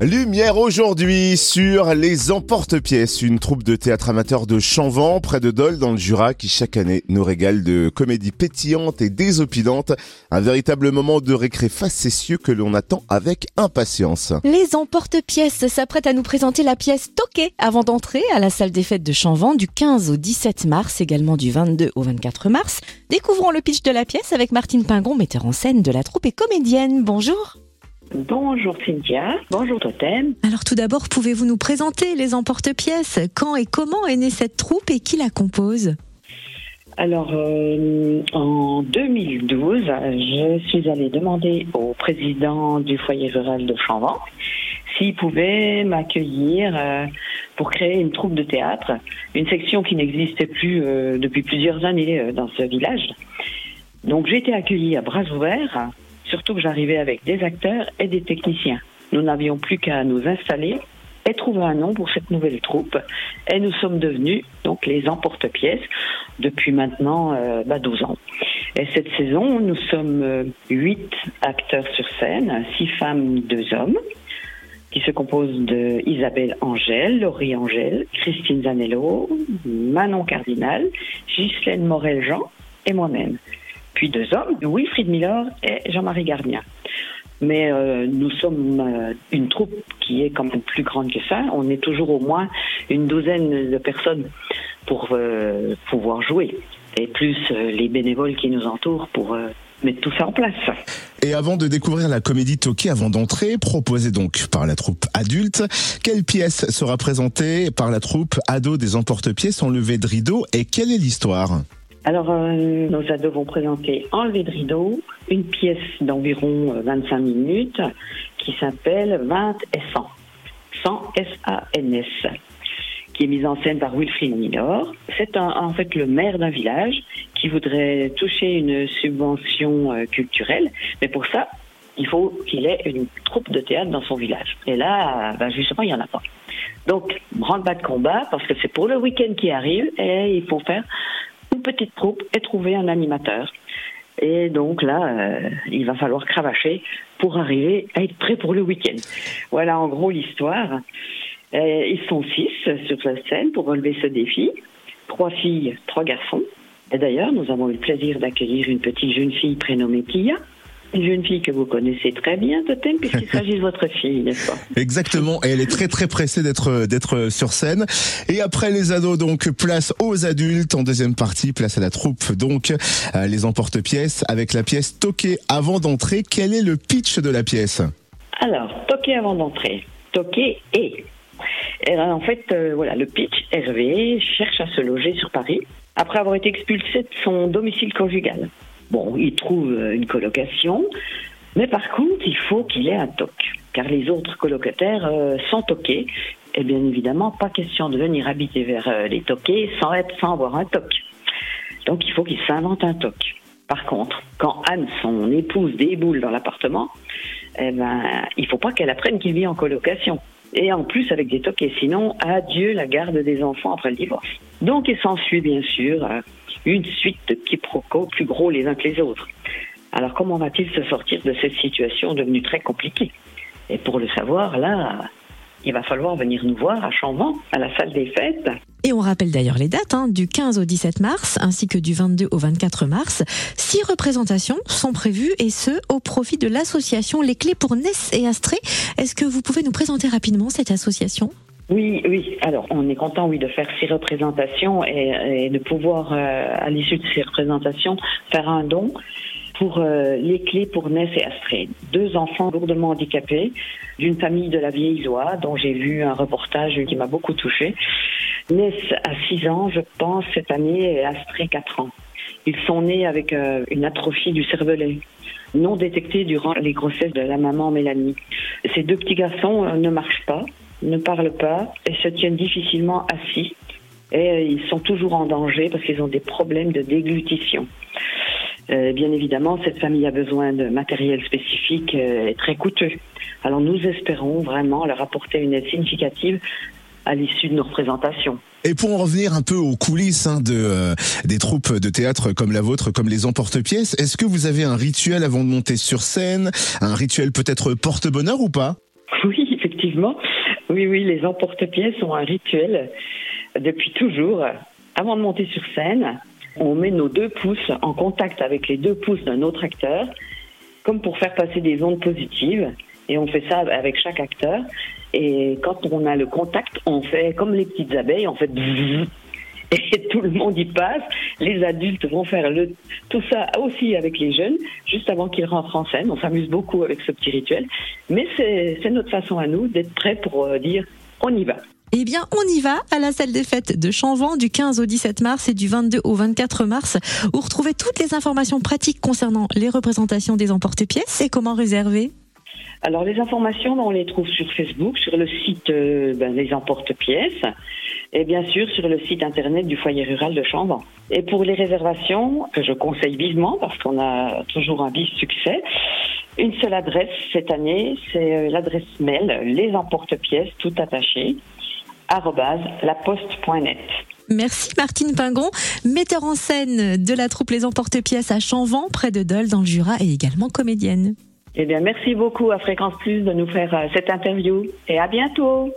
Lumière aujourd'hui sur Les Emporte-Pièces, une troupe de théâtre amateur de Chanvan, près de Dole, dans le Jura, qui chaque année nous régale de comédies pétillantes et désopilantes. Un véritable moment de récré facétieux que l'on attend avec impatience. Les Emporte-Pièces s'apprêtent à nous présenter la pièce Toqué avant d'entrer à la salle des fêtes de Chanvan du 15 au 17 mars, également du 22 au 24 mars. Découvrons le pitch de la pièce avec Martine Pingon, metteur en scène de la troupe et comédienne. Bonjour. Bonjour Cynthia, bonjour Totem. Alors tout d'abord, pouvez-vous nous présenter les emporte-pièces Quand et comment est née cette troupe et qui la compose Alors euh, en 2012, je suis allée demander au président du foyer rural de Chanvan s'il pouvait m'accueillir euh, pour créer une troupe de théâtre, une section qui n'existait plus euh, depuis plusieurs années dans ce village. Donc j'ai été accueillie à bras ouverts surtout que j'arrivais avec des acteurs et des techniciens. Nous n'avions plus qu'à nous installer et trouver un nom pour cette nouvelle troupe. Et nous sommes devenus donc les emporte-pièces depuis maintenant 12 euh, bah, ans. Et cette saison, nous sommes euh, huit acteurs sur scène, six femmes, deux hommes, qui se composent de Isabelle Angèle, Laurie Angèle, Christine Zanello, Manon Cardinal, Ghislaine Morel-Jean et moi-même puis deux hommes, Wilfried Miller et Jean-Marie Gardien. Mais euh, nous sommes euh, une troupe qui est quand même plus grande que ça. On est toujours au moins une douzaine de personnes pour euh, pouvoir jouer. Et plus les bénévoles qui nous entourent pour mettre tout ça en place. Et avant de découvrir la comédie Toki, avant d'entrer, proposée donc par la troupe adulte, quelle pièce sera présentée par la troupe ado des emporte-pièces en levée de rideau et quelle est l'histoire? Alors, euh, nos ados vont présenter Enlevé de rideau, une pièce d'environ 25 euh, minutes qui s'appelle 20 et 100. 100 S-A-N-S qui est mise en scène par Wilfried Minor. C'est en fait le maire d'un village qui voudrait toucher une subvention euh, culturelle, mais pour ça, il faut qu'il ait une troupe de théâtre dans son village. Et là, ben justement, il n'y en a pas. Donc, grande bas de combat, parce que c'est pour le week-end qui arrive, et il faut faire petite troupe et trouver un animateur. Et donc là, euh, il va falloir cravacher pour arriver à être prêt pour le week-end. Voilà en gros l'histoire. Euh, ils sont six sur la scène pour relever ce défi. Trois filles, trois garçons. Et d'ailleurs, nous avons eu le plaisir d'accueillir une petite jeune fille prénommée Tia, une jeune fille que vous connaissez très bien, Totem, puisqu'il s'agit de votre fille, n'est-ce pas? Exactement, et elle est très très pressée d'être d'être sur scène. Et après les ados, donc place aux adultes en deuxième partie, place à la troupe, donc euh, les emporte-pièces avec la pièce Toqué avant d'entrer. Quel est le pitch de la pièce? Alors, Toqué avant d'entrer. Toqué et en fait, euh, voilà, le pitch, Hervé cherche à se loger sur Paris après avoir été expulsé de son domicile conjugal. Bon, il trouve euh, une colocation, mais par contre, il faut qu'il ait un toc, car les autres colocataires euh, sont toqués. Et bien évidemment, pas question de venir habiter vers euh, les toqués sans, être, sans avoir un toc. Donc il faut qu'il s'invente un toc. Par contre, quand Anne, son épouse, déboule dans l'appartement, eh ben, il faut pas qu'elle apprenne qu'il vit en colocation. Et en plus avec des toqués, sinon adieu la garde des enfants après le divorce. Donc il s'ensuit bien sûr une suite de quiproquos plus gros les uns que les autres. Alors comment va-t-il se sortir de cette situation devenue très compliquée? Et pour le savoir, là, il va falloir venir nous voir à Chambon, à la salle des fêtes. Et on rappelle d'ailleurs les dates, hein, du 15 au 17 mars, ainsi que du 22 au 24 mars. Six représentations sont prévues, et ce, au profit de l'association Les Clés pour Ness et Astré. Est-ce que vous pouvez nous présenter rapidement cette association? Oui, oui. Alors, on est content, oui, de faire ces représentations et, de pouvoir, euh, à l'issue de ces représentations, faire un don pour euh, les clés pour Ness et Astrid. Deux enfants lourdement handicapés d'une famille de la vieille Loire, dont j'ai vu un reportage qui m'a beaucoup touché. Ness a 6 ans, je pense, cette année, et Astrid 4 ans. Ils sont nés avec euh, une atrophie du cervelet non détectée durant les grossesses de la maman Mélanie. Ces deux petits garçons ne marchent pas ne parlent pas et se tiennent difficilement assis. Et euh, ils sont toujours en danger parce qu'ils ont des problèmes de déglutition. Euh, bien évidemment, cette famille a besoin de matériel spécifique euh, et très coûteux. Alors nous espérons vraiment leur apporter une aide significative à l'issue de nos représentations. Et pour en revenir un peu aux coulisses hein, de, des troupes de théâtre comme la vôtre, comme les emporte-pièces, est-ce que vous avez un rituel avant de monter sur scène Un rituel peut-être porte-bonheur ou pas? Oui, effectivement. Oui, oui, les emporte-pièces sont un rituel depuis toujours. Avant de monter sur scène, on met nos deux pouces en contact avec les deux pouces d'un autre acteur, comme pour faire passer des ondes positives. Et on fait ça avec chaque acteur. Et quand on a le contact, on fait comme les petites abeilles, on fait et tout le monde y passe. Les adultes vont faire le, tout ça aussi avec les jeunes, juste avant qu'ils rentrent en scène. On s'amuse beaucoup avec ce petit rituel. Mais c'est notre façon à nous d'être prêts pour euh, dire on y va. Eh bien, on y va à la salle des fêtes de Chanvent du 15 au 17 mars et du 22 au 24 mars, où retrouvez toutes les informations pratiques concernant les représentations des emporte-pièces et comment réserver. Alors, les informations, on les trouve sur Facebook, sur le site euh, ben, des emporte-pièces et bien sûr sur le site internet du foyer rural de Chambon. Et pour les réservations, que je conseille vivement parce qu'on a toujours un vif succès, une seule adresse cette année, c'est euh, l'adresse mail les emporte-pièces tout attaché laposte.net. Merci Martine Pingon, metteur en scène de la troupe Les Emporte-Pièces à Chanvent, près de Dole, dans le Jura, et également comédienne. Eh bien, merci beaucoup à Fréquence Plus de nous faire euh, cette interview et à bientôt.